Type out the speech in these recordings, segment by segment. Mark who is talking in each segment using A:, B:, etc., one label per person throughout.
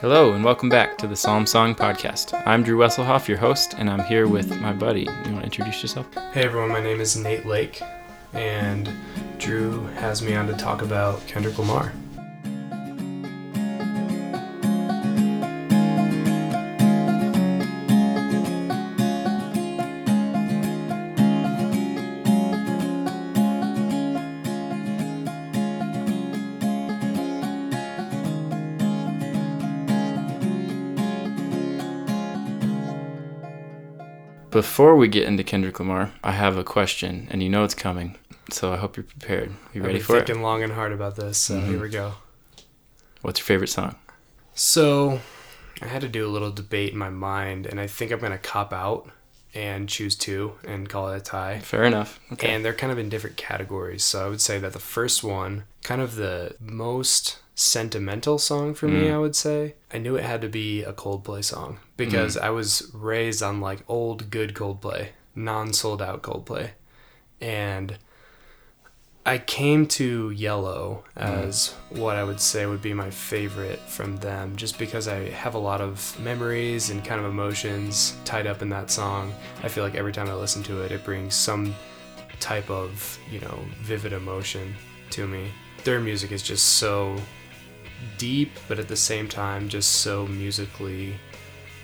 A: Hello, and welcome back to the Psalm Song Podcast. I'm Drew Wesselhoff, your host, and I'm here with my buddy. You want to introduce yourself?
B: Hey everyone, my name is Nate Lake, and Drew has me on to talk about Kendrick Lamar.
A: Before we get into Kendrick Lamar, I have a question, and you know it's coming, so I hope you're prepared. You ready for it?
B: thinking long and hard about this, so
A: Mhm.
B: here we go.
A: What's your favorite song?
B: So, I had to do a little debate in my mind, and I think I'm gonna cop out and choose two and call it a tie.
A: Fair enough. Okay.
B: And they're kind of in different categories. So I would say that the first one, kind of the most sentimental song for me,
A: Mm.
B: I would say. I knew it had to be a Coldplay song because mm-hmm. I was raised on like old good Coldplay, non sold out Coldplay. And I came to Yellow mm-hmm. as what I would say would be my favorite from them just because I have a lot of memories and kind of emotions tied up in that song. I feel like every time I listen to it, it brings some type of, you know, vivid emotion to me. Their music is just so deep, but at the same time, just so musically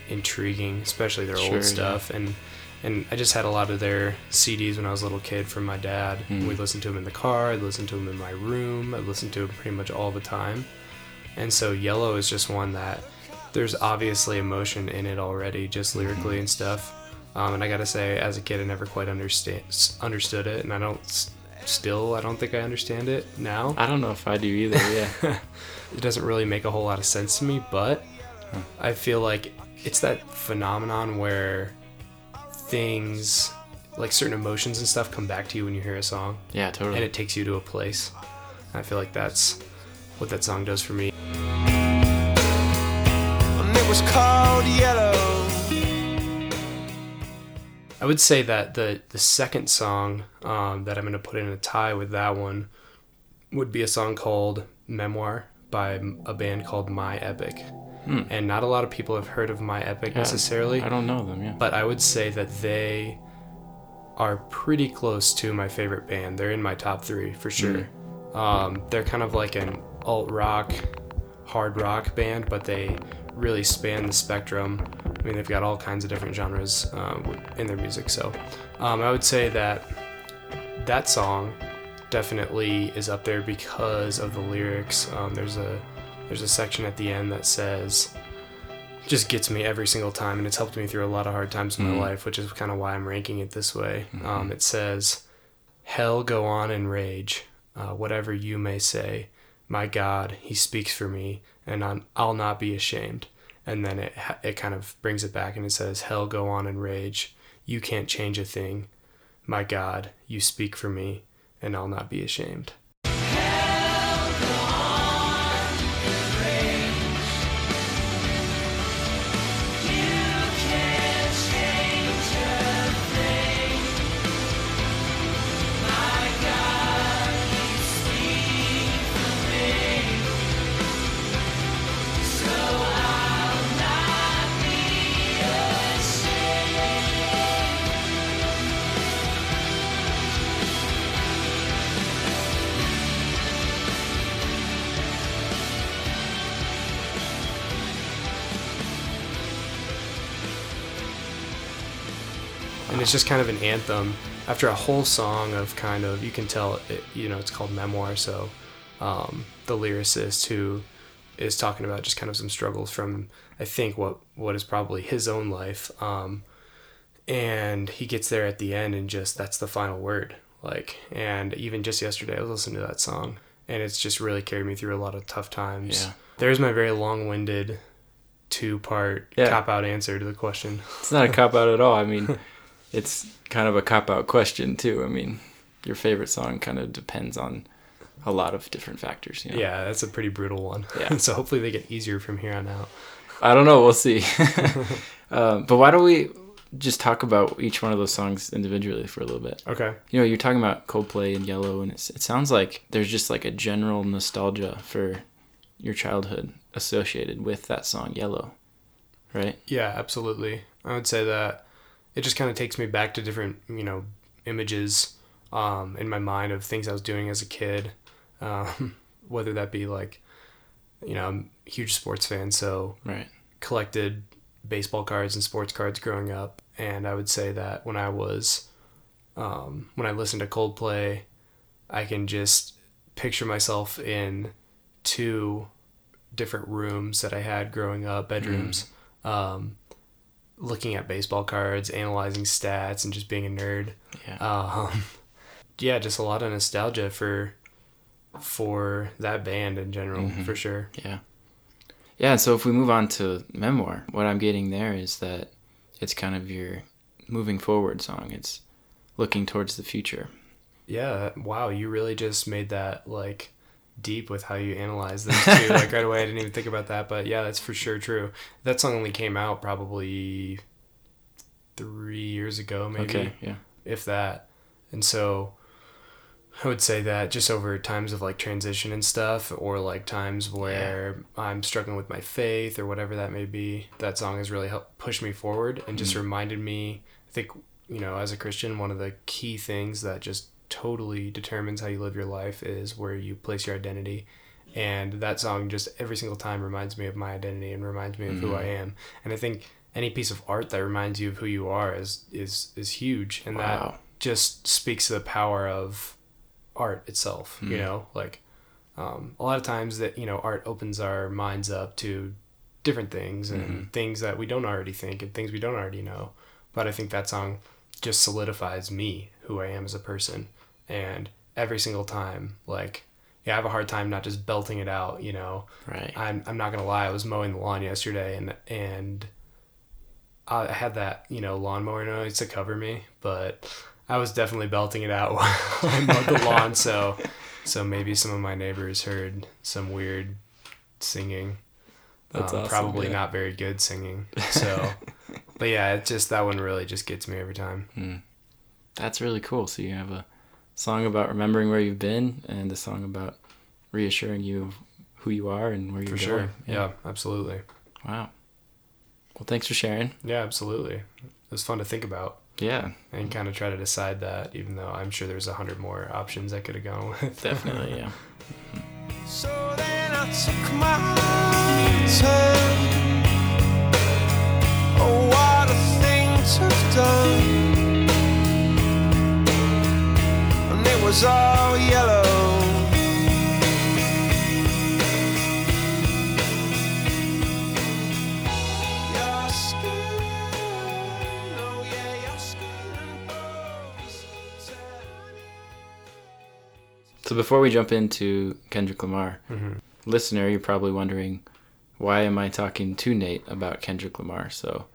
B: intriguing, especially their
A: Sure,
B: old stuff. And and I just had a lot of their CDs when I was a little kid from my dad.
A: Mm.
B: We'd listen to them in the car. I'd listen to them in my room. I'd listen to them pretty much all the time. And so Yellow is just one that there's obviously emotion in it already, just lyrically and stuff. Um, and I gotta say, as a kid, I never quite understand understood it, and I don't still. I don't think I understand it now.
A: I don't know if I do either. Yeah.
B: It doesn't really make a whole lot of sense to me, but I feel like it's that phenomenon where things like certain emotions and stuff come back to you when you hear a song
A: yeah. Totally.
B: and it takes you to a place. And I feel like that's what that song does for me.
C: and it was called yellow.
B: I would say that the the second song um, that I'm gonna put in a tie with that one would be a song called "Memoir" by a band called My Epic,
A: Hmm.
B: and not a lot of people have heard of My Epic
A: Yeah,
B: necessarily,
A: I don't know them. Yeah.
B: but I would say that they are pretty close to my favorite band. They're in my top three for sure. Um, they're kind of like an alt rock, hard rock band, but they really span the spectrum. I mean, they've got all kinds of different genres um, in their music. So um, I would say that that song definitely is up there because of the lyrics. Um, there's a there's a section at the end that says just gets me every single time and it's helped me through a lot of hard times in
A: Mhm.
B: my life which is kind of why i'm ranking it this way.
A: Mhm.
B: um, it says hell go on and rage. Uh, whatever you may say my god he speaks for me and I'm, i'll not be ashamed. And then it, it kind of brings it back and it says hell go on and rage. You can't change a thing. My god you speak for me and i'll not be ashamed and it's just kind of an anthem after a whole song of kind of you can tell it, you know it's called memoir so um, the lyricist who is talking about just kind of some struggles from i think what what is probably his own life um, and he gets there at the end and just that's the final word like and even just yesterday i was listening to that song and it's just really carried me through a lot of tough times
A: Yeah.
B: there's my very long-winded two part
A: Yeah.
B: cop out answer to the question
A: It's not a cop out at all. I mean, it's kind of a cop out question too. I mean, your favorite song kind of depends on a lot of different factors. You know?
B: Yeah, that's a pretty brutal one.
A: Yeah.
B: so hopefully they get easier from here on out.
A: I don't know. We'll see. um, but why don't we just talk about each one of those songs individually for a little bit?
B: Okay.
A: You know, you're talking about Coldplay and Yellow, and it's, it sounds like there's just like a general nostalgia for your childhood. associated with that song Yellow, right?
B: Yeah, absolutely. I would say that it just kind of takes me back to different, you know, images um, in my mind of things I was doing as a kid, um, whether that be like, you know, I'm a huge sports fan, so
A: Right.
B: collected baseball cards and sports cards growing up, and I would say that when I was, um, when I listened to Coldplay, I can just picture myself in two different rooms that I had growing up, bedrooms, um, looking at baseball cards, analyzing stats, and just being a nerd.
A: Yeah.
B: Um, yeah, just a lot of nostalgia for for that band in general, for sure.
A: Yeah. Yeah, so if we move on to Memoir, what I'm getting there is that it's kind of your moving forward song. It's looking towards the future.
B: Yeah, wow, you really just made that like deep with how you analyze this too. like right away, I didn't even think about that, but yeah, that's for sure true. That song only came out probably three years ago, maybe
A: Okay, yeah.
B: if that. And so I would say that just over times of like transition and stuff, or like times where I'm struggling with my faith or whatever that may be, that song has really helped push me forward and just mm. reminded me. I think, you know, as a Christian, one of the key things that just totally determines how you live your life is where you place your identity. And that song just every single time reminds me of my identity and reminds me of who mm-hmm. I am. And I think any piece of art that reminds you of who you are is is is huge. And
A: Wow.
B: that just speaks to the power of art itself you mm-hmm. know? Like um, a lot of times that you know art opens our minds up to different things and mm-hmm. things that we don't already think and things we don't already know. But i think that song just solidifies me who i am as a person and every single time like yeah i have a hard time not just belting it out you know
A: Right.
B: I'm, I'm not gonna lie. I was mowing the lawn yesterday, and and I had that you know lawnmower noise to cover me, but I was definitely belting it out while I mowed the lawn. So so maybe some of my neighbors heard some weird singing.
A: That's
B: Um,
A: awesome,
B: Probably
A: yeah.
B: not very good singing. So, but yeah, it just that one really just gets me every time.
A: That's really cool. So you have a song about remembering where you've been and a song about reassuring you of who you are and where you're
B: For sure.
A: going.
B: Yeah, absolutely.
A: Wow. Well, thanks for sharing.
B: Yeah, absolutely. It was fun to think about.
A: Yeah,
B: and kind of try to decide that, even though I'm sure there's a hundred more options I could have gone with.
A: definitely. Yeah.
C: So then I took my turn. Oh, what a thing to have done. Was all yellow. Your skin, oh yeah, your skin and bones turning.
A: So before we jump into Kendrick Lamar,
B: Mm-hmm.
A: listener, you're probably wondering why am I talking to Nate about Kendrick Lamar? So,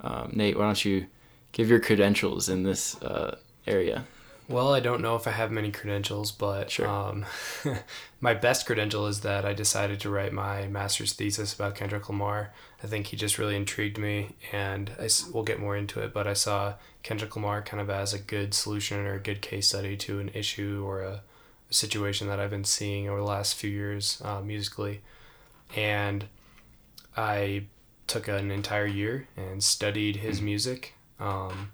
A: um, Nate, why don't you give your credentials in this uh, area?
B: Well, I don't know if I have many credentials, but
A: Sure.
B: um, my best credential is that I decided to write my master's thesis about Kendrick Lamar. I think he just really intrigued me, and I we'll get more into it. But I saw Kendrick Lamar kind of as a good solution or a good case study to an issue or a, a situation that I've been seeing over the last few years uh, musically, and I took an entire year and studied his music. Um,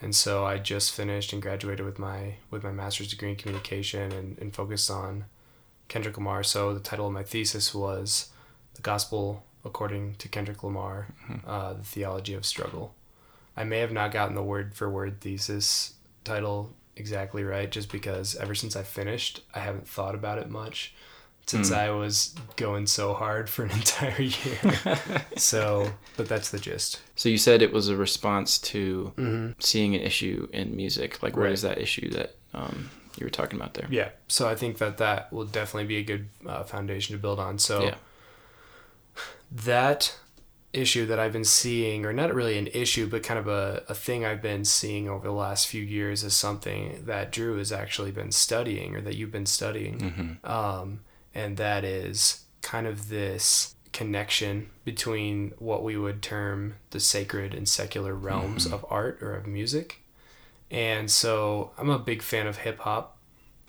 B: and so I just finished and graduated with my with my master's degree in communication and, and focused on Kendrick Lamar. So the title of my thesis was "The Gospel According to Kendrick Lamar: uh, The Theology of Struggle." I may have not gotten the word for word thesis title exactly right, just because ever since I finished, I haven't thought about it much since I was going so hard for an entire year. so, but that's the gist.
A: So you said it was a response to seeing an issue in music. Like, what
B: Right.
A: is that issue that um, you were talking about there?
B: Yeah, so I think that that will definitely be a good uh, foundation to build on. So
A: Yeah.
B: that issue that I've been seeing, or not really an issue, but kind of a, a thing I've been seeing over the last few years is something that Drew has actually been studying, or that you've been studying. Um, and that is kind of this connection between what we would term the sacred and secular realms of art or of music. And so I'm a big fan of hip hop.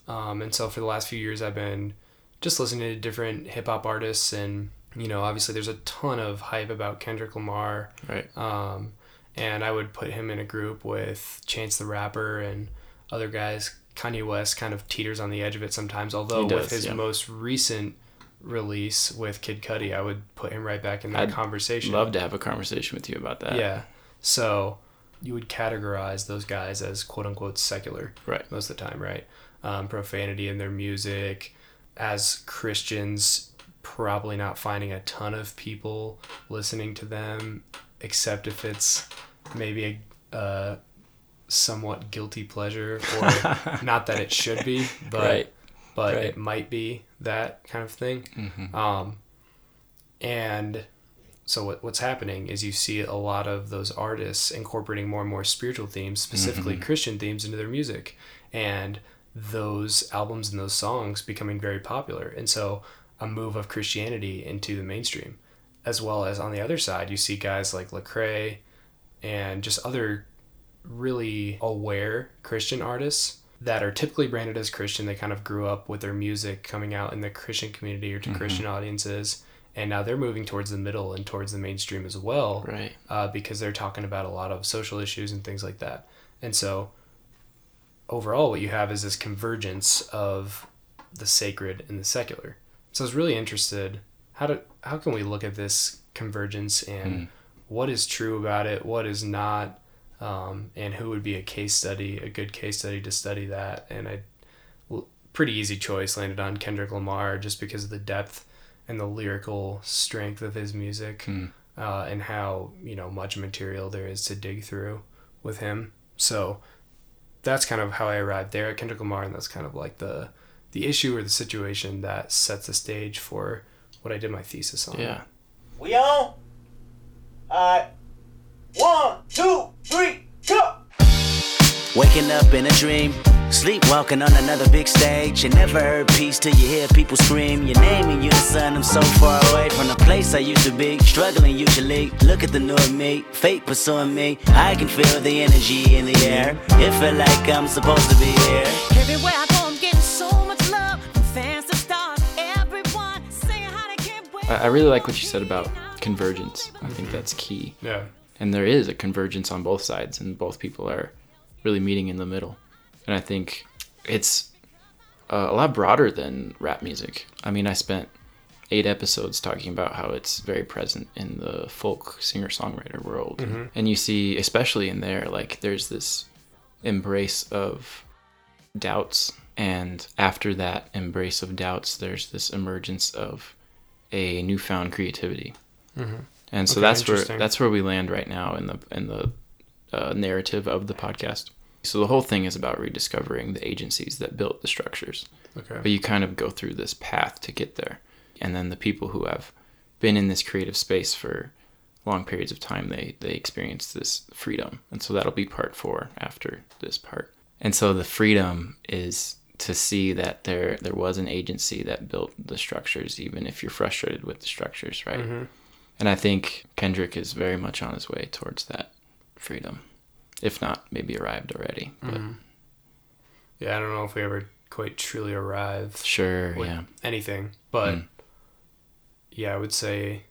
B: Um, and so for the last few years, I've been just listening to different hip hop artists and you know, obviously there's a ton of hype about Kendrick Lamar.
A: Right.
B: Um, and I would put him in a group with Chance the Rapper and other guys. Kanye West kind of teeters on the edge of it sometimes, although
A: does,
B: with his
A: yeah.
B: most recent release with Kid Cudi, I would put him right back in that
A: I'd
B: conversation.
A: Love to have a conversation with you about that.
B: Yeah. So you would categorize those guys as quote unquote secular
A: Right.
B: most of the time, right? Um, profanity in their music. As Christians, probably not finding a ton of people listening to them, except if it's maybe a uh, somewhat guilty pleasure, or not that it should be, but
A: Right.
B: but
A: Right.
B: it might be that kind of thing. Um, and so what, what's happening is you see a lot of those artists incorporating more and more spiritual themes, specifically Christian themes, into their music, and those albums and those songs becoming very popular. And so a move of Christianity into the mainstream, as well as on the other side, you see guys like Lecrae and just other really aware Christian artists that are typically branded as Christian. They kind of grew up with their music coming out in the Christian community or to Christian audiences. And now they're moving towards the middle and towards the mainstream as well
A: Right.
B: uh, because they're talking about a lot of social issues and things like that. And so, overall, what you have is this convergence of the sacred and the secular. So I was really interested how do how can we look at this convergence and what is true about it, what is not, um, and who would be a case study, a good case study to study that. And I l- pretty easy choice landed on Kendrick Lamar just because of the depth and the lyrical strength of his music uh, and how you know much material there is to dig through with him. So that's kind of how I arrived there at Kendrick Lamar, and that's kind of like the the issue or the situation that sets the stage for what I did my thesis on.
A: Yeah.
D: We on? Alright. One, two, three, go!
E: Waking up in a dream, sleepwalking on another big stage. You never heard peace till you hear people scream your name in unison. I'm so far away from the place I used to be, struggling usually. Look at the new me, fate pursuing me. I can feel the energy in the air. It feel like I'm supposed to be here.
F: Everywhere I go, I'm getting so much love from fans to stars. Everyone saying how they can't wait.
A: I I really like what you said about convergence. I think that's key.
B: Yeah.
A: And there is a convergence on both sides and both people are really meeting in the middle. And i think it's uh, a lot broader than rap music. I mean i spent eight episodes talking about how it's very present in the folk singer songwriter world and you see especially in there like there's this embrace of doubts. And after that embrace of doubts there's this emergence of a newfound creativity and so
B: Okay,
A: that's where that's where we land right now in the in the uh, narrative of the podcast. So the whole thing is about rediscovering the agencies that built the structures,
B: Okay.
A: but you kind of go through this path to get there, and then the people who have been in this creative space for long periods of time they they experience this freedom, and so that'll be part four after this part. And so the freedom is to see that there there was an agency that built the structures, even if you're frustrated with the structures, right? And I think Kendrick is very much on his way towards that freedom, if not maybe arrived already. But
B: Yeah, I don't know if we ever quite truly arrive
A: sure, yeah,
B: anything, but
A: Mm.
B: yeah, I would say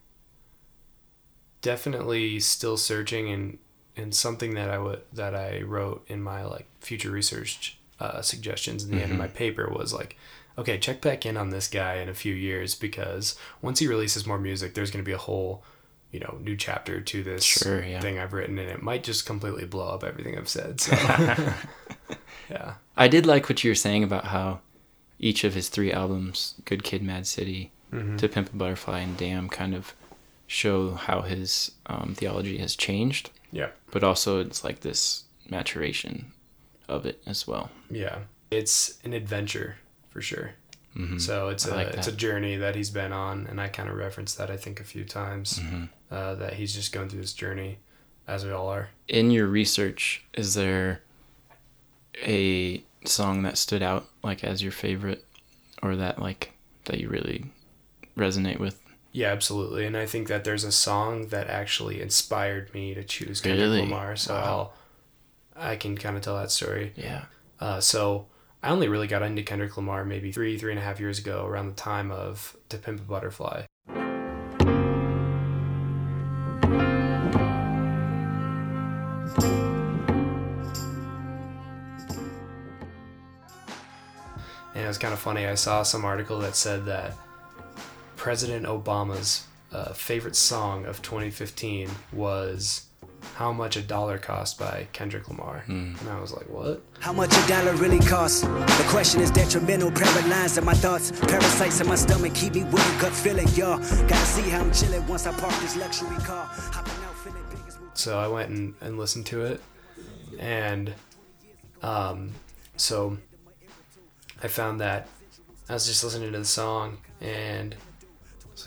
B: definitely still searching and and something that I would that I wrote in my like future research uh, suggestions in the end of
A: Mm-hmm.
B: my paper was like, okay, check back in on this guy in a few years because once he releases more music, there's going to be a whole you know new chapter to this
A: Sure, yeah.
B: thing I've written, and it might just completely blow up everything I've said. So yeah,
A: I did like what you were saying about how each of his three albums, Good Kid, Mad City, To Pimp a Butterfly, and Damn, kind of show how his um, theology has changed,
B: yeah.
A: but also it's like this maturation of it as well.
B: Yeah, it's an adventure for sure. So it's
A: Mm-hmm. I
B: a
A: like
B: it's a journey that he's been on, and I kind of referenced that I think a few times
A: Mm-hmm.
B: uh, that he's just going through this journey, as we all are.
A: in your research, is there a song that stood out like as your favorite or that like that you really resonate with?
B: Yeah, absolutely, and I think that there's a song that actually inspired me to choose Kendrick
A: Really?
B: Lamar. So
A: Wow.
B: I'll I can kind of tell that story.
A: Yeah.
B: Uh, so I only really got into Kendrick Lamar maybe three, three and a half years ago around the time of To Pimp a Butterfly. And it was kind of funny. I saw some article that said that President Obama's uh, favorite song of 2015 was "How Much a Dollar Cost" by Kendrick Lamar, and I was like, "What?"
E: How much a dollar really costs? The question is detrimental, paralyzed in my thoughts. Parasites in my stomach keep me with a gut feeling, y'all. Gotta see how I'm chilling once I park this luxury car. Hopping out, feeling big as
B: So I went and, and listened to it, and um, so I found that I was just listening to the song, and I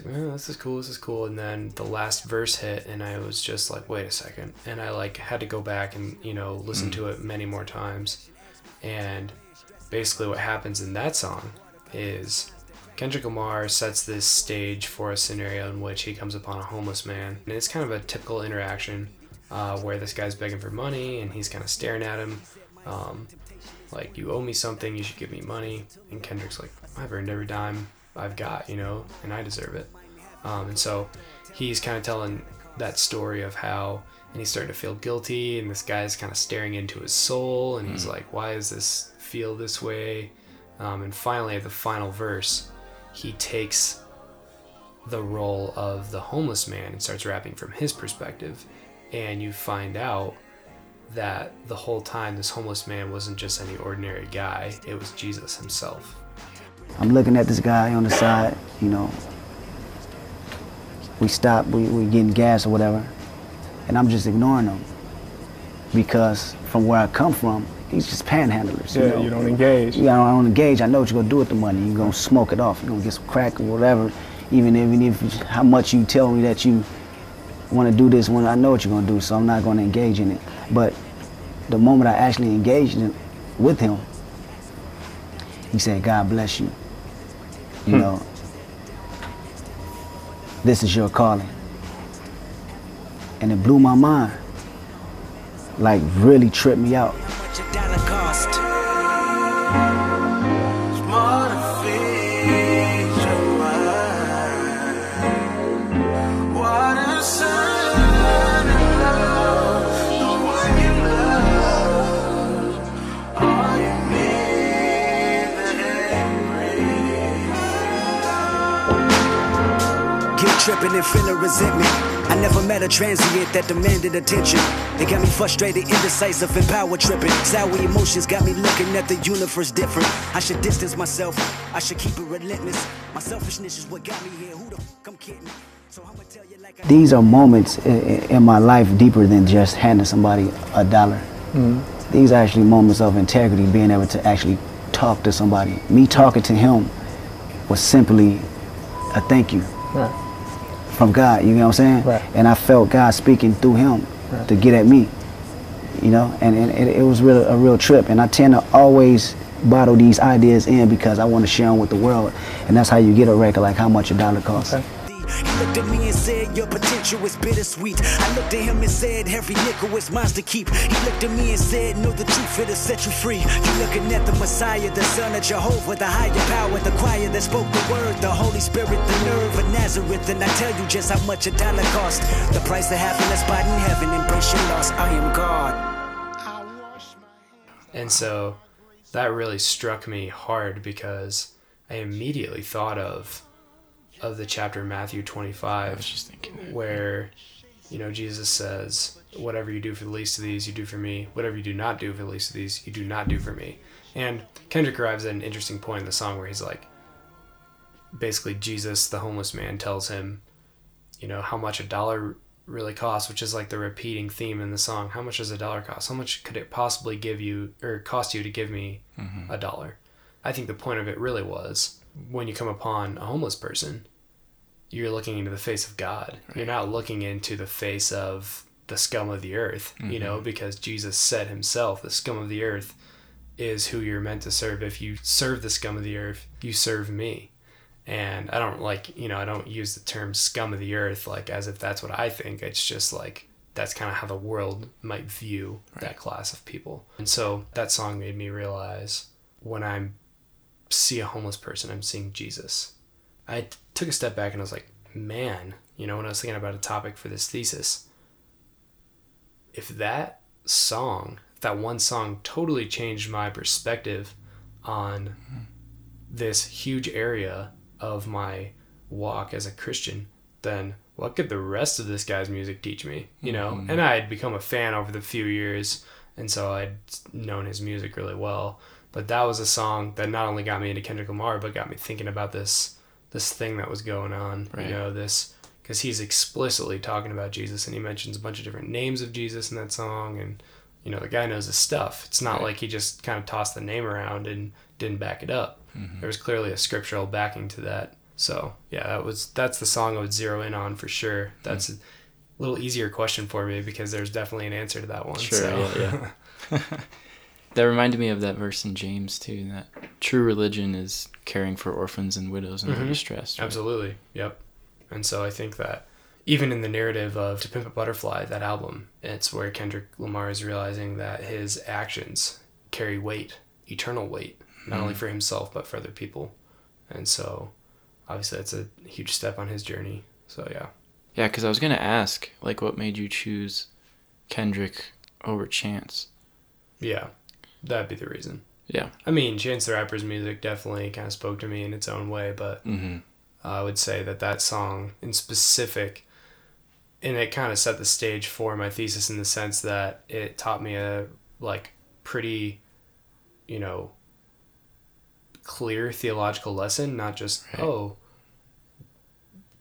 B: was like, "Oh, this is cool, this is cool." And then the last verse hit, and I was just like, "Wait a second. and I like had to go back and you know listen to it many more times, and basically what happens in that song is Kendrick Lamar sets this stage for a scenario in which he comes upon a homeless man. And it's kind of a typical interaction uh, where this guy's begging for money and he's kind of staring at him. Um, like, you owe me something, you should give me money. And Kendrick's like, I've earned every dime I've got, you know, and I deserve it. Um, and so he's kind of telling that story of how, and he's starting to feel guilty, and this guy's kind of staring into his soul, and he's like, why does this feel this way? Um, and finally, at the final verse, he takes the role of the homeless man and starts rapping from his perspective. And you find out that the whole time this homeless man wasn't just any ordinary guy, it was Jesus himself.
G: I'm looking at this guy on the side, you know. We stop, we, we getting gas or whatever, and I'm just ignoring him. Because from where I come from, these just panhandlers.
H: Yeah,
G: you, know?
H: you don't engage.
G: Yeah, I don't engage. I know what you're gonna do with the money. You're gonna smoke it off. You're gonna get some crack or whatever. Even if, even if how much you tell me that you want to do this, when I know what you're gonna do, so I'm not gonna engage in it. But the moment I actually engaged in, with him, he said, "God bless you." You hmm. know, this is your calling, and it blew my mind. Like really tripped me out.
E: Tripping and feeling resentment. I never met a transient that demanded attention. They got me frustrated, indecisive, and power tripping. Sour emotions got me looking at the universe different. I should distance myself. I should keep it relentless. My selfishness is what got me here. Who the fuck I'm kidding? So I'ma tell you like I
G: These are moments i- i- in my life deeper than just handing somebody a dollar. Mm-hmm. These are actually moments of integrity, being able to actually talk to somebody. Me talking to him was simply a thank you
H: Right.
G: From God. You know what I'm saying?
H: Right.
G: And I felt God speaking through him to get at me. You know, and, and it, it was really a real trip. And I tend to always bottle these ideas in because I want to share them with the world. And that's how you get a record like how much a dollar costs.
E: He looked at me and said, Your potential is bittersweet. I looked at him and said, Every nickel is mine to keep. He looked at me and said, Know the truth, it'll set you free. You're looking at the Messiah, the Son of Jehovah, the higher power, the choir that spoke the word, the Holy Spirit, the nerve of Nazareth. And I tell you just how much a dollar cost. The price of happiness spot in heaven, embrace your loss. I am God.
B: And so that really struck me hard because I immediately thought of of the chapter Matthew 25
A: I was just thinking that.
B: where you know Jesus says whatever you do for the least of these you do for me. Whatever you do not do for the least of these you do not do for me. And Kendrick arrives at an interesting point in the song where he's like basically Jesus the homeless man tells him you know how much a dollar really costs which is like the repeating theme in the song. How much does a dollar cost? How much could it possibly give you or cost you to give me mm-hmm. a dollar? I think the point of it really was when you come upon a homeless person you're looking into the face of God. You're not looking into the face of the scum of the earth, you know, mm-hmm. because Jesus said himself, the scum of the earth is who you're meant to serve. If you serve the scum of the earth, you serve me. And I don't like, you know, I don't use the term scum of the earth like as if that's what I think. It's just like that's kind of how the world might view that class of people. And so that song made me realize when I see a homeless person, I'm seeing Jesus. I t- took a step back and I was like, man, you know, when I was thinking about a topic for this thesis, if that song, if that one song totally changed my perspective on this huge area of my walk as a Christian, then what could the rest of this guy's music teach me? You know, mm-hmm. and I had become a fan over the few years, and so I'd known his music really well. But that was a song that not only got me into Kendrick Lamar, but got me thinking about this this thing that was going on.
A: Right.
B: You know, this because he's explicitly talking about Jesus, and he mentions a bunch of different names of Jesus in that song, and you know the guy knows his stuff. It's not
A: Right.
B: like he just kind of tossed the name around and didn't back it up. Mm-hmm. There was clearly a scriptural backing to that. So yeah, that was that's the song I would zero in on for sure. Mm-hmm. That's a little easier question for me because there's definitely an answer to that one.
A: Sure,
B: so.
A: yeah, yeah. that reminded me of that verse in James too. That true religion is caring for orphans and widows in their mm-hmm. distress. right?
B: Absolutely. Yep. And so I think that even in the narrative of To Pimp a Butterfly, that album, it's where Kendrick Lamar is realizing that his actions carry weight, eternal weight, not only mm-hmm. for himself but for other people. And so obviously that's a huge step on his journey. So yeah.
A: Yeah, because I was gonna ask, like, what made you choose Kendrick over Chance?
B: Yeah. That'd be the reason.
A: Yeah.
B: I mean, Chance the Rapper's music definitely kind of spoke to me in its own way, but
A: Mm-hmm.
B: I would say that that song in specific, and it kind of set the stage for my thesis in the sense that it taught me a like pretty, you know, clear theological lesson, not just
A: Right.
B: oh,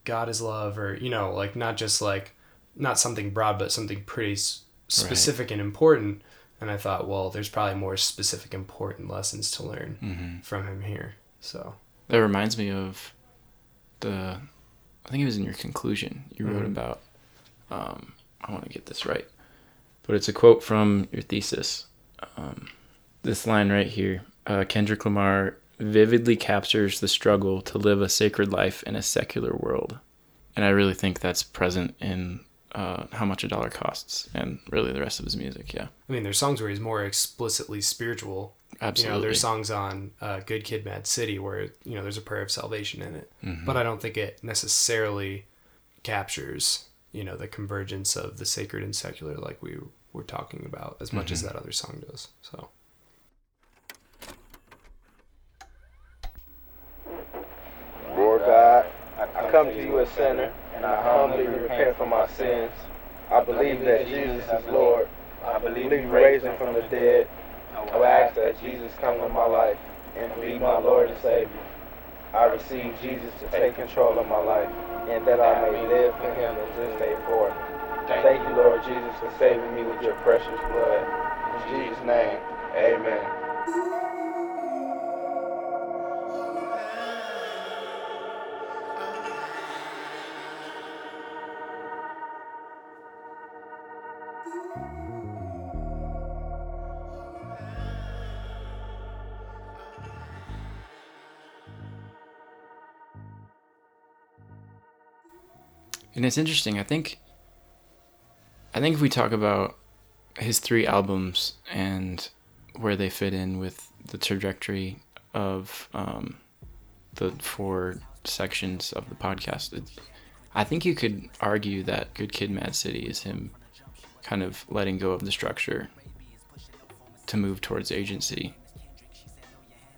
B: God is love, or you know, like not just like not something broad, but something pretty s- specific and important. And I thought, well, there's probably more specific, important lessons to learn
A: Mm-hmm.
B: from him here. So
A: That reminds me of the. I think it was in your conclusion. You wrote
B: Mhm.
A: about. Um, I want to get this right, but it's a quote from your thesis. Um, this line right here: uh, Kendrick Lamar vividly captures the struggle to live a sacred life in a secular world, and I really think that's present in uh, how much a dollar costs, and really the rest of his music. Yeah,
B: I mean, there's songs where he's more explicitly spiritual.
A: absolutely.
B: You know, there's songs on uh, "Good Kid, Mad City" where you know there's a prayer of salvation in it,
A: Mhm.
B: but I don't think it necessarily captures you know the convergence of the sacred and secular like we were talking about as much as
A: Mhm.
B: that other song does. So
C: Lord God, I come to you a sinner, and I humbly repent for my sins. I believe that Jesus is Lord. I believe you raised from the dead. I ask that Jesus come into my life and be my Lord and Savior. I receive Jesus to take control of my life, and that I may live for him in this day forth. Thank you, Lord Jesus, for saving me with your precious blood. In Jesus' name, amen.
A: And it's interesting. I think. I think if we talk about his three albums and where they fit in with the trajectory of um, the four sections of the podcast, it, I think you could argue that "Good Kid, Mad City" is him kind of letting go of the structure to move towards agency.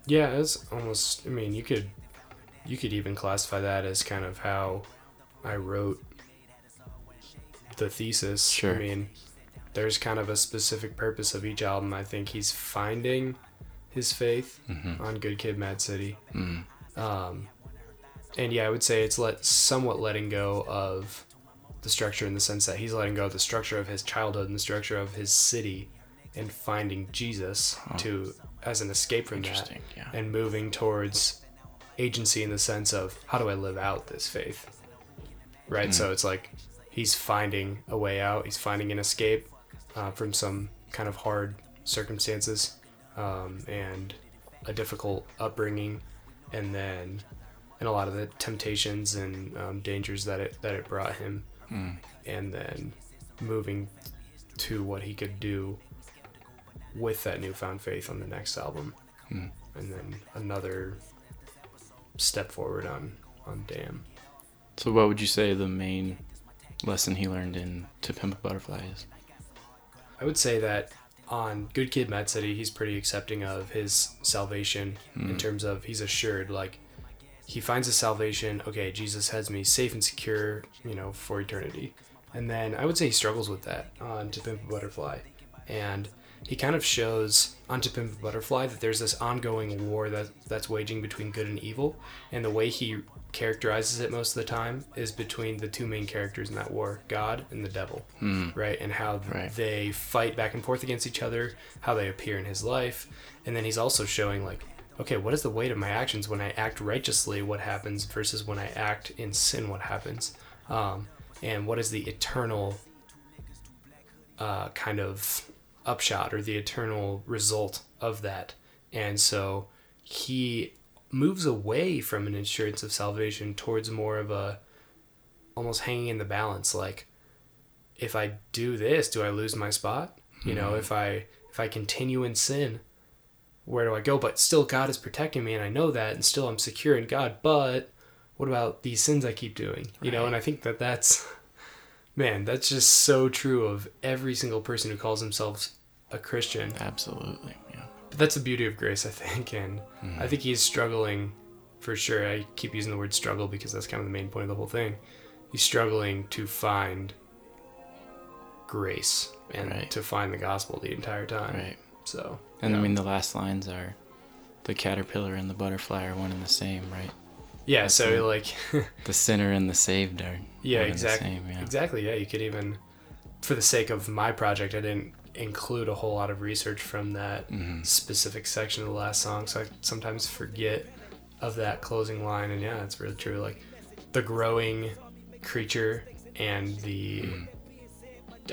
B: yeah, it's almost. I mean, you could you could even classify that as kind of how I wrote the thesis.
A: Sure.
B: I mean, there's kind of a specific purpose of each album. I think he's finding his faith
A: Mm-hmm.
B: on Good Kid, Mad City.
A: Mm.
B: Um, and yeah, I would say it's let somewhat letting go of the structure in the sense that he's letting go of the structure of his childhood and the structure of his city, and finding Jesus to as an escape from that,
A: Yeah.
B: and moving towards agency in the sense of how do I live out this faith, right? So it's like he's finding a way out. He's finding an escape uh, from some kind of hard circumstances um, and a difficult upbringing, and then and a lot of the temptations and um, dangers that it that it brought him, and then moving to what he could do with that newfound faith on the next album, and then another step forward on on Damn.
A: So, what would you say the main lesson he learned in "To Pimp a Butterfly" is?
B: I would say that on Good Kid, Mad City, he's pretty accepting of his salvation in hmm. terms of he's assured, like, he finds his salvation. Okay, Jesus has me safe and secure, you know, for eternity. And then I would say he struggles with that on To Pimp a Butterfly. And he kind of shows on To Pimp a Butterfly that there's this ongoing war that that's waging between good and evil. And the way he characterizes it most of the time is between the two main characters in that war, God and the devil. Right? And how
A: Right.
B: they fight back and forth against each other, how they appear in his life. And then he's also showing like okay, what is the weight of my actions when I act righteously? What happens versus when I act in sin? What happens? Um, and what is the eternal uh, kind of upshot or the eternal result of that? And so he moves away from an assurance of salvation towards more of a almost hanging in the balance like if i do this do i lose my spot you know mm-hmm. if i if i continue in sin where do I go? But still, God is protecting me, and I know that, and still I'm secure in God. But what about these sins I keep doing? You know, and I think that that's, man, that's just so true of every single person who calls themselves a Christian.
A: Absolutely. Yeah.
B: But that's the beauty of grace, I think, and I mm-hmm. think he's struggling for sure. I keep using the word struggle because that's kind of the main point of the whole thing. He's struggling to find grace and
A: Right.
B: to find the gospel the entire time.
A: Right.
B: So,
A: And I mean, the last lines are the caterpillar and the butterfly are one and the same, right?
B: Yeah,
A: that's
B: so
A: it.
B: like.
A: The sinner and the saved are
B: Yeah,
A: one the
B: exactly.
A: same, yeah.
B: Exactly. Yeah, you could even, for the sake of my project, I didn't include a whole lot of research from that
A: Mm-hmm.
B: specific section of the last song, so I sometimes forget of that closing line. And yeah, it's really true. Like the growing creature and the,
A: Mm-hmm.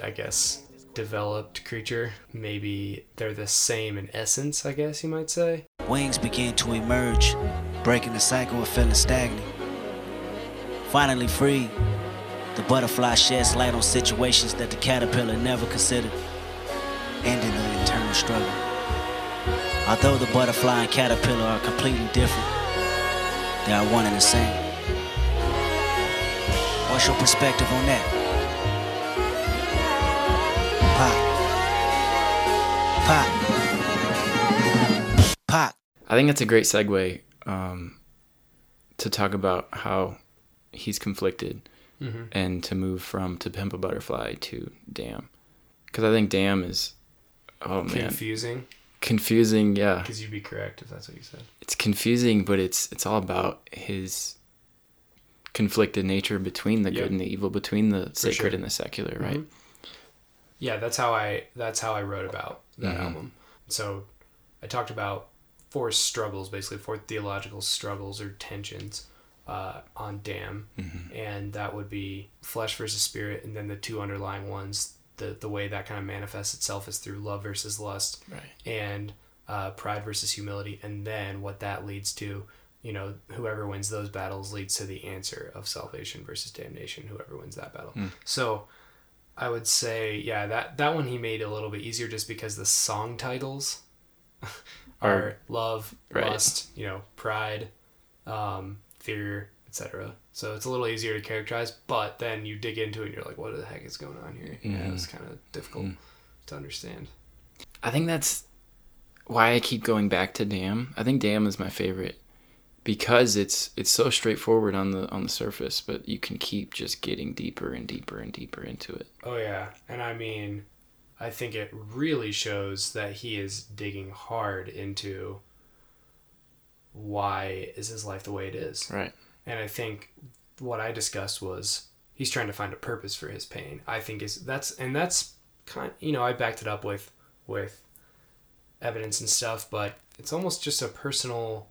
B: I guess, developed creature. Maybe they're the same in essence. I guess you might say.
E: Wings begin to emerge, breaking the cycle of feeling stagnant. Finally free, the butterfly sheds light on situations that the caterpillar never considered, ending the internal struggle. Although the butterfly and caterpillar are completely different, they are one and the same. What's your perspective on that? Pop. Pop. Pop.
A: I think that's a great segue um, to talk about how he's conflicted
B: Mm-hmm.
A: and to move from To Pimp a Butterfly to Damn. Because I think Damn is, oh man,
B: Confusing,
A: confusing. Yeah,
B: because you'd be correct if that's what you said.
A: it's confusing, but it's it's all about his conflicted nature between the
B: Yep.
A: good and the evil, between the sacred
B: sure.
A: and the secular, right?
B: yeah that's how i that's how i wrote about that
A: Mhm.
B: album so i talked about four struggles basically four theological struggles or tensions uh, on damn and that would be flesh versus spirit and then the two underlying ones the the way that kind of manifests itself is through love versus lust
A: Right.
B: and uh, pride versus humility and then what that leads to you know whoever wins those battles leads to the answer of salvation versus damnation whoever wins that battle. So I would say, yeah, that that one he made a little bit easier just because the song titles are love,
A: right.
B: lust, you know, pride, um, fear, etc. So it's a little easier to characterize, but then you dig into it and you're like, what the heck is going on here? Yeah, it's kind of difficult to understand.
A: I think that's why I keep going back to Damn. I think Damn is my favorite because it's it's so straightforward on the on the surface, but you can keep just getting deeper and deeper and deeper into it.
B: Oh yeah, and I mean, I think it really shows that he is digging hard into why is his life the way it is.
A: Right.
B: And I think what I discussed was he's trying to find a purpose for his pain. I think is that's and that's kind you know I backed it up with with evidence and stuff, but it's almost just a personal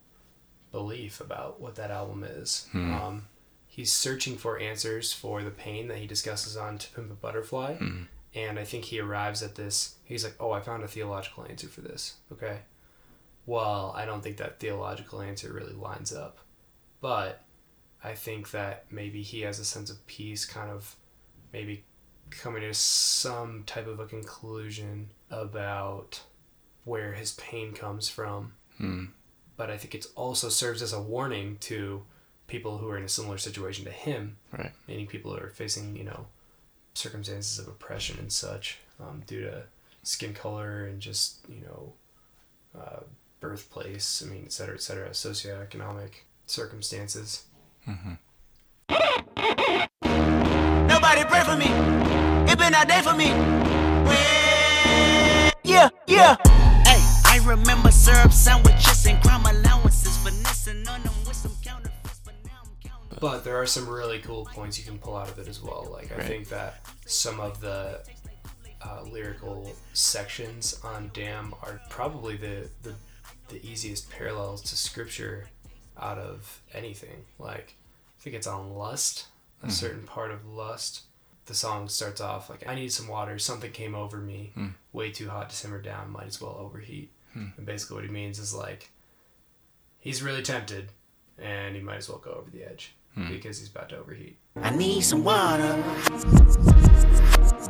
B: belief about what that album is. Um, he's searching for answers for the pain that he discusses on To Pimp a Butterfly, and I think he arrives at this. He's like, "Oh, I found a theological answer for this." Okay. Well, I don't think that theological answer really lines up, but I think that maybe he has a sense of peace, kind of maybe coming to some type of a conclusion about where his pain comes from. Hmm. But I think it also serves as a warning to people who are in a similar situation to him,
A: Right.
B: meaning people who are facing, you know, circumstances of oppression and such um, due to skin color and just you know uh, birthplace. I mean, et cetera, et cetera, socioeconomic circumstances.
E: Nobody pray for me. It been a day for me. Yeah, yeah. Hey, I remember syrup sandwiches and crime allowances, finessing on them with some counterfeits, But
B: there are some really cool points you can pull out of it as well. Like I
A: Right.
B: think that some of the uh, lyrical sections on Damn are probably the, the the easiest parallels to scripture out of anything. Like I think it's on Lust, a hmm. certain part of Lust. The song starts off like I need some water, something came over me, hmm. way too hot to simmer down, might as well overheat. Hmm. And basically what he means is like he's really tempted and he might as well go over the edge hmm. because he's about to overheat.
E: I need some water.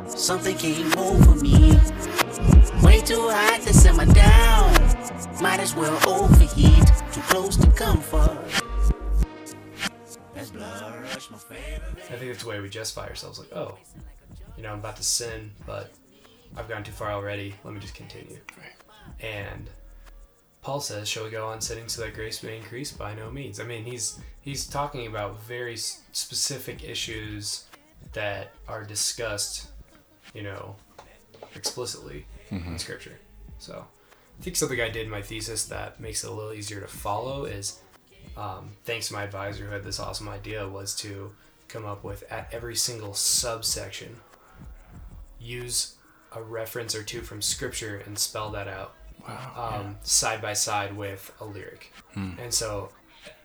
E: Something came over me. Way too hot to simmer down. Might as well overheat. Too close to comfort. That's blood rush, my favorite.
B: I think that's the way we justify ourselves. Like, oh, you know, I'm about to sin, but I've gone too far already. Let me just continue. And Paul says, "Shall we go on sinning so that grace may increase?" By no means. I mean, he's he's talking about very specific issues that are discussed, you know, explicitly in Scripture. So, I think something I did in my thesis that makes it a little easier to follow is um, thanks to my advisor who had this awesome idea was to come up with at every single subsection use a reference or two from scripture and spell that out um, side by side with a lyric. And so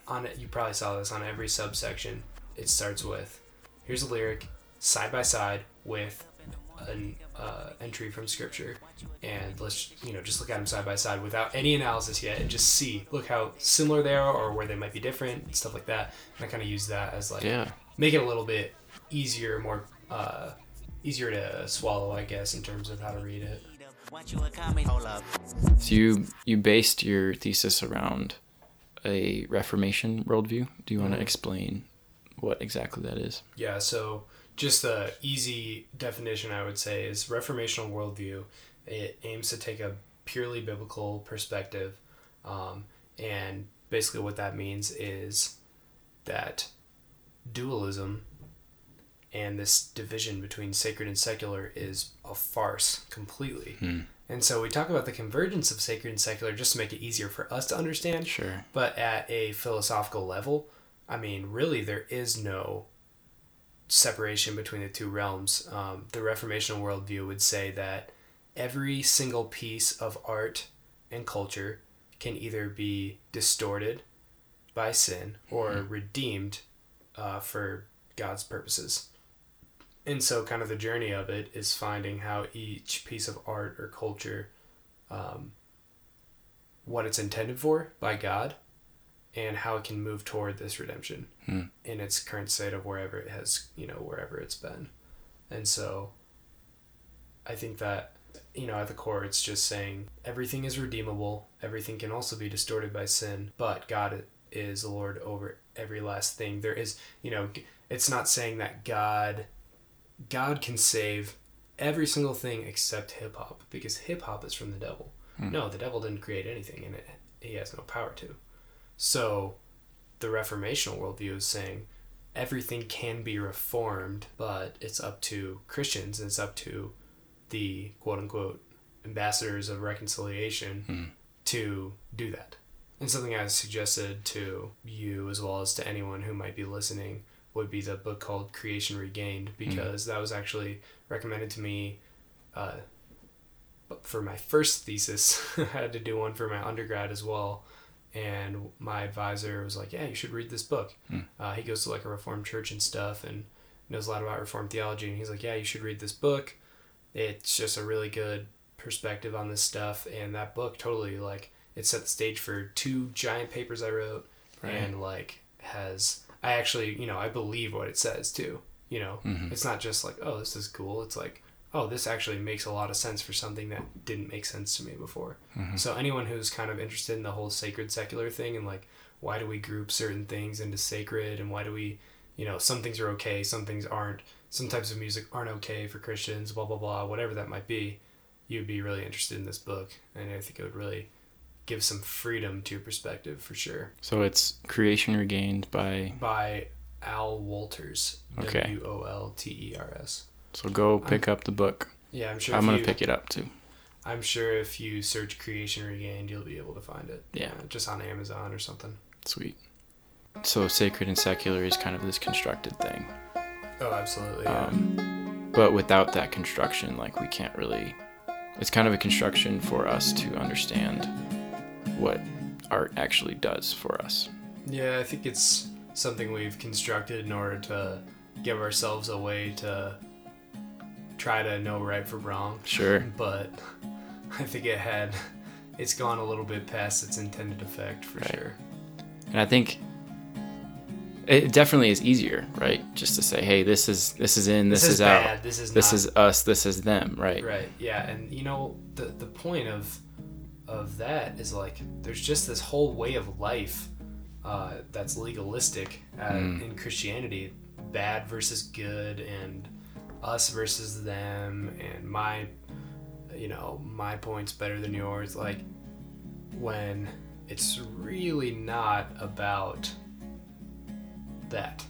B: on it you probably saw this on every subsection it starts with here's a lyric side by side with an uh, entry from scripture. And let's you know just look at them side by side without any analysis yet and just see look how similar they are or where they might be different stuff like that. And i kind of use that as like
A: Yeah.
B: make it a little bit easier more uh, easier to swallow i guess in terms of how to read it
E: Want you a comment? Hold up.
A: So you you based your thesis around a Reformation worldview. Do you want to explain what exactly that is?
B: Yeah, so just the easy definition I would say is reformational worldview. It aims to take a purely biblical perspective, um, and basically what that means is that dualism and this division between sacred and secular is a farce completely. And so we talk about the convergence of sacred and secular just to make it easier for us to understand.
A: Sure.
B: But at a philosophical level, I mean, really, there is no separation between the two realms. Um, the Reformational worldview would say that every single piece of art and culture can either be distorted by sin or redeemed uh, for God's purposes. And so, kind of the journey of it is finding how each piece of art or culture, um, what it's intended for by God, and how it can move toward this redemption in its current state of wherever it has, you know, wherever it's been. And so, I think that, you know, at the core, it's just saying everything is redeemable, everything can also be distorted by sin, but God is Lord over every last thing. There is, you know, it's not saying that God God can save every single thing except hip hop because hip hop is from the devil. Hmm. No, the devil didn't create anything and it he has no power to. So the reformational worldview is saying everything can be reformed, but it's up to Christians, and it's up to the quote unquote ambassadors of reconciliation hmm. to do that. And something I suggested to you as well as to anyone who might be listening would be the book called Creation Regained because that was actually recommended to me uh, for my first thesis. I had to do one for my undergrad as well. And my advisor was like, "Yeah, you should read this book." Uh, he goes to like a Reformed church and stuff, and knows a lot about Reformed theology. And he's like, "Yeah, you should read this book. It's just a really good perspective on this stuff." And that book totally like it set the stage for two giant papers I wrote, and like has I actually you know I believe what it says too. You know, mm-hmm. it's not just like, "Oh, this is cool." It's like, oh, this actually makes a lot of sense for something that didn't make sense to me before. Mm-hmm. So anyone who's kind of interested in the whole sacred secular thing and like why do we group certain things into sacred and why do we, you know, some things are okay, some things aren't. Some types of music aren't okay for Christians, blah blah blah, whatever that might be. you'd be really interested in this book, and I think it would really give some freedom to your perspective for sure.
A: So it's Creation Regained by.
B: By Al Wolters.
A: Okay.
B: W O L T E R S.
A: So go pick up the book.
B: Yeah, I'm sure.
A: I'm gonna
B: you-
A: pick it up too.
B: I'm sure if you search Creation Regained, you'll be able to find it.
A: Yeah.
B: Uh, just on Amazon or something.
A: Sweet. So sacred and secular is kind of this constructed thing.
B: Oh, absolutely. Yeah.
A: Um, but without that construction, like we can't really. It's kind of a construction for us to understand what art actually does for us.
B: Yeah, I think it's something we've constructed in order to give ourselves a way to try to know right from wrong.
A: Sure.
B: But I think it had, it's gone a little bit past its intended effect for
A: Right.
B: sure.
A: And I think it definitely is easier, right? Just to say, hey, this is this is in, this,
B: This is
A: is, out,
B: bad, this is
A: this
B: not-
A: is us, this is them, right?
B: Right. Yeah, and you know the the point of of that is like there's just this whole way of life uh, that's legalistic uh,
A: Mm.
B: in Christianity, bad versus good, and us versus them, and my you know my point's better than yours. Like when it's really not about that.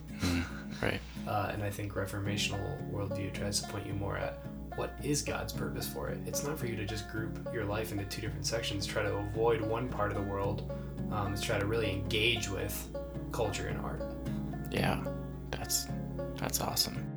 A: Right.
B: Uh, and I think reformational worldview tries to point you more at what is God's purpose for it. It's not for you to just group your life into two different sections, try to avoid one part of the world. Um, try to really engage with culture and art.
A: Yeah. That's that's awesome.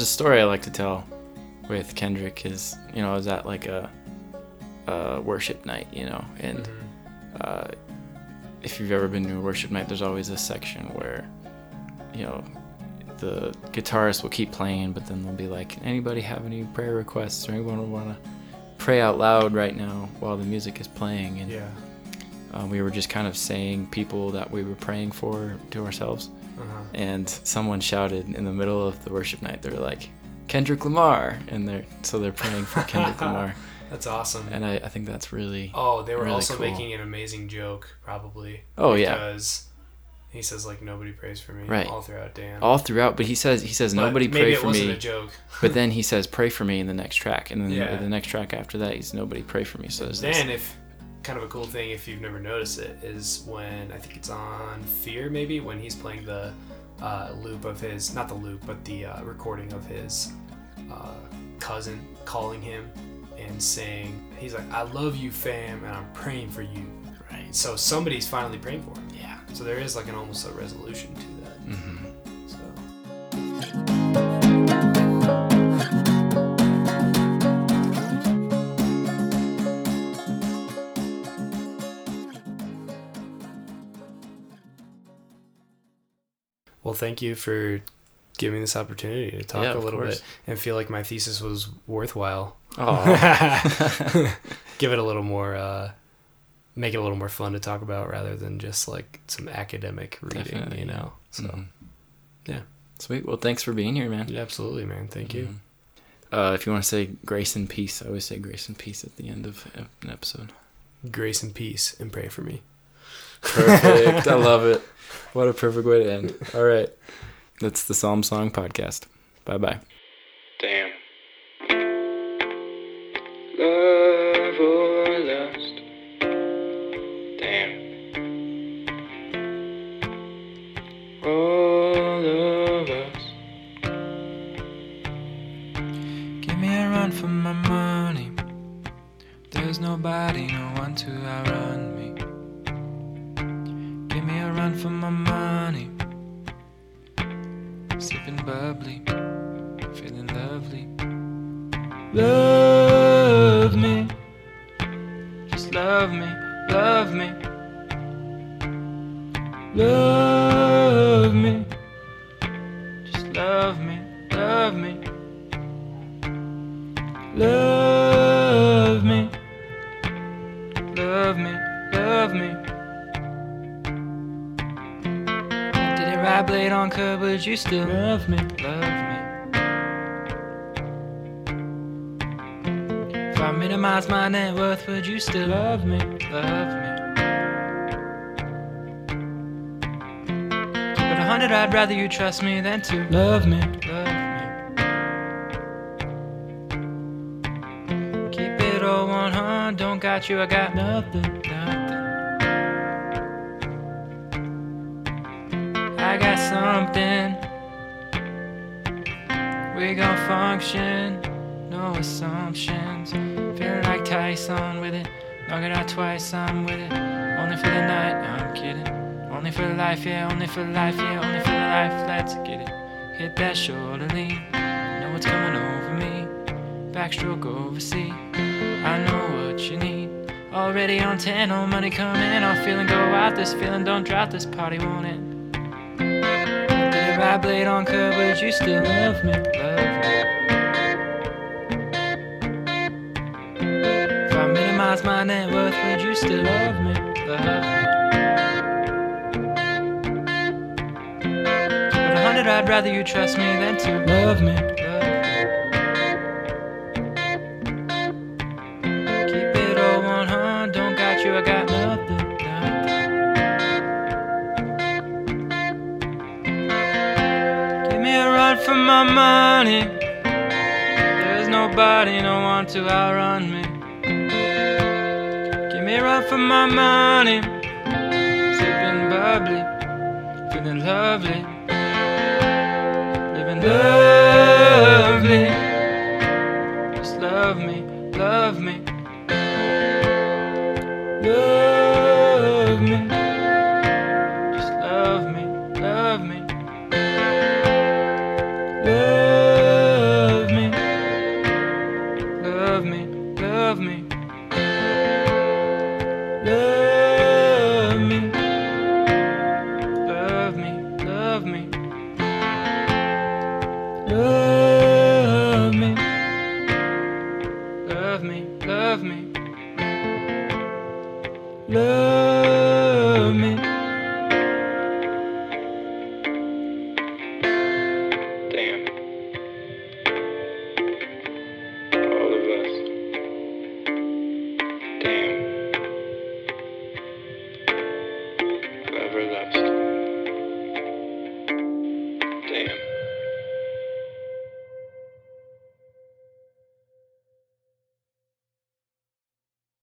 A: There's a story I like to tell with Kendrick is, you know, I was at like a, a worship night, you know, and uh, if you've ever been to a worship night, there's always a section where, you know, the guitarist will keep playing, but then they'll be like, anybody have any prayer requests or anyone want to pray out loud right now while the music is playing? And
B: Yeah.
A: uh, we were just kind of saying people that we were praying for to ourselves
B: Uh-huh.
A: and someone shouted in the middle of the worship night they were like kendrick lamar and they're so they're praying for kendrick lamar
B: That's awesome.
A: and I, I think that's really
B: oh, they were
A: really
B: also
A: cool.
B: making an amazing joke, probably.
A: Oh, yeah.
B: Because he says like nobody prays for me
A: Right.
B: all throughout Damn.
A: all throughout but he says he says
B: But
A: nobody
B: maybe
A: pray
B: it
A: for
B: wasn't
A: me
B: a joke.
A: but then he says pray for me in the next track and then
B: Yeah.
A: the next track after that he's nobody pray for me so there's this-
B: Then, if kind of a cool thing, if you've never noticed it, is when I think it's on Fear, maybe when he's playing the uh, loop of his, not the loop, but the uh, recording of his uh, cousin calling him and saying, he's like, "I love you, fam, and I'm praying for you."
A: right
B: So somebody's finally praying for him.
A: yeah
B: So there is like an almost a resolution to that.
A: hmm
B: So Well, thank you for giving me this opportunity to talk
A: Yeah,
B: a little
A: course.
B: bit and feel like my thesis was worthwhile.
A: oh
B: Give it a little more, uh, make it a little more fun to talk about rather than just like some academic reading,
A: Definitely,
B: you know? So,
A: Mhm.
B: yeah.
A: sweet well thanks for being here man
B: Yeah, absolutely, man. Thank you.
A: Mhm. uh, if you want to say grace and peace i always say grace and peace at the end of an episode
B: Grace and peace, and pray for me.
A: Perfect. I love it. What a perfect way to end. All right. That's the Psalm Song Podcast. Bye bye.
H: Hundred, I'd rather you trust me than to love me, love me. Keep it all one hundred, don't got you, I got nothing, nothing. I got something. We gon' function, no assumptions. Feeling like Tyson with it, knock it out twice, I'm with it. Only for the night, I'm kidding. Only for life, yeah, only for life, yeah, only for life. Let's get it. Hit that shoulder lean. Know what's coming over me. Backstroke oversea. I know what you need. Already on 10, all money coming. All feeling go out this feeling. Don't drop this party, won't end. Did it ride blade on would you still love me? Love me. If I minimize my net worth, would you still love me? Love me. I'd rather you trust me than to love me. Keep it all one hundred, don't got you, I got nothing. Give me a run for my money. There's nobody, no one to outrun me. Give me a run for my money. Sipping bubbly, feeling lovely, living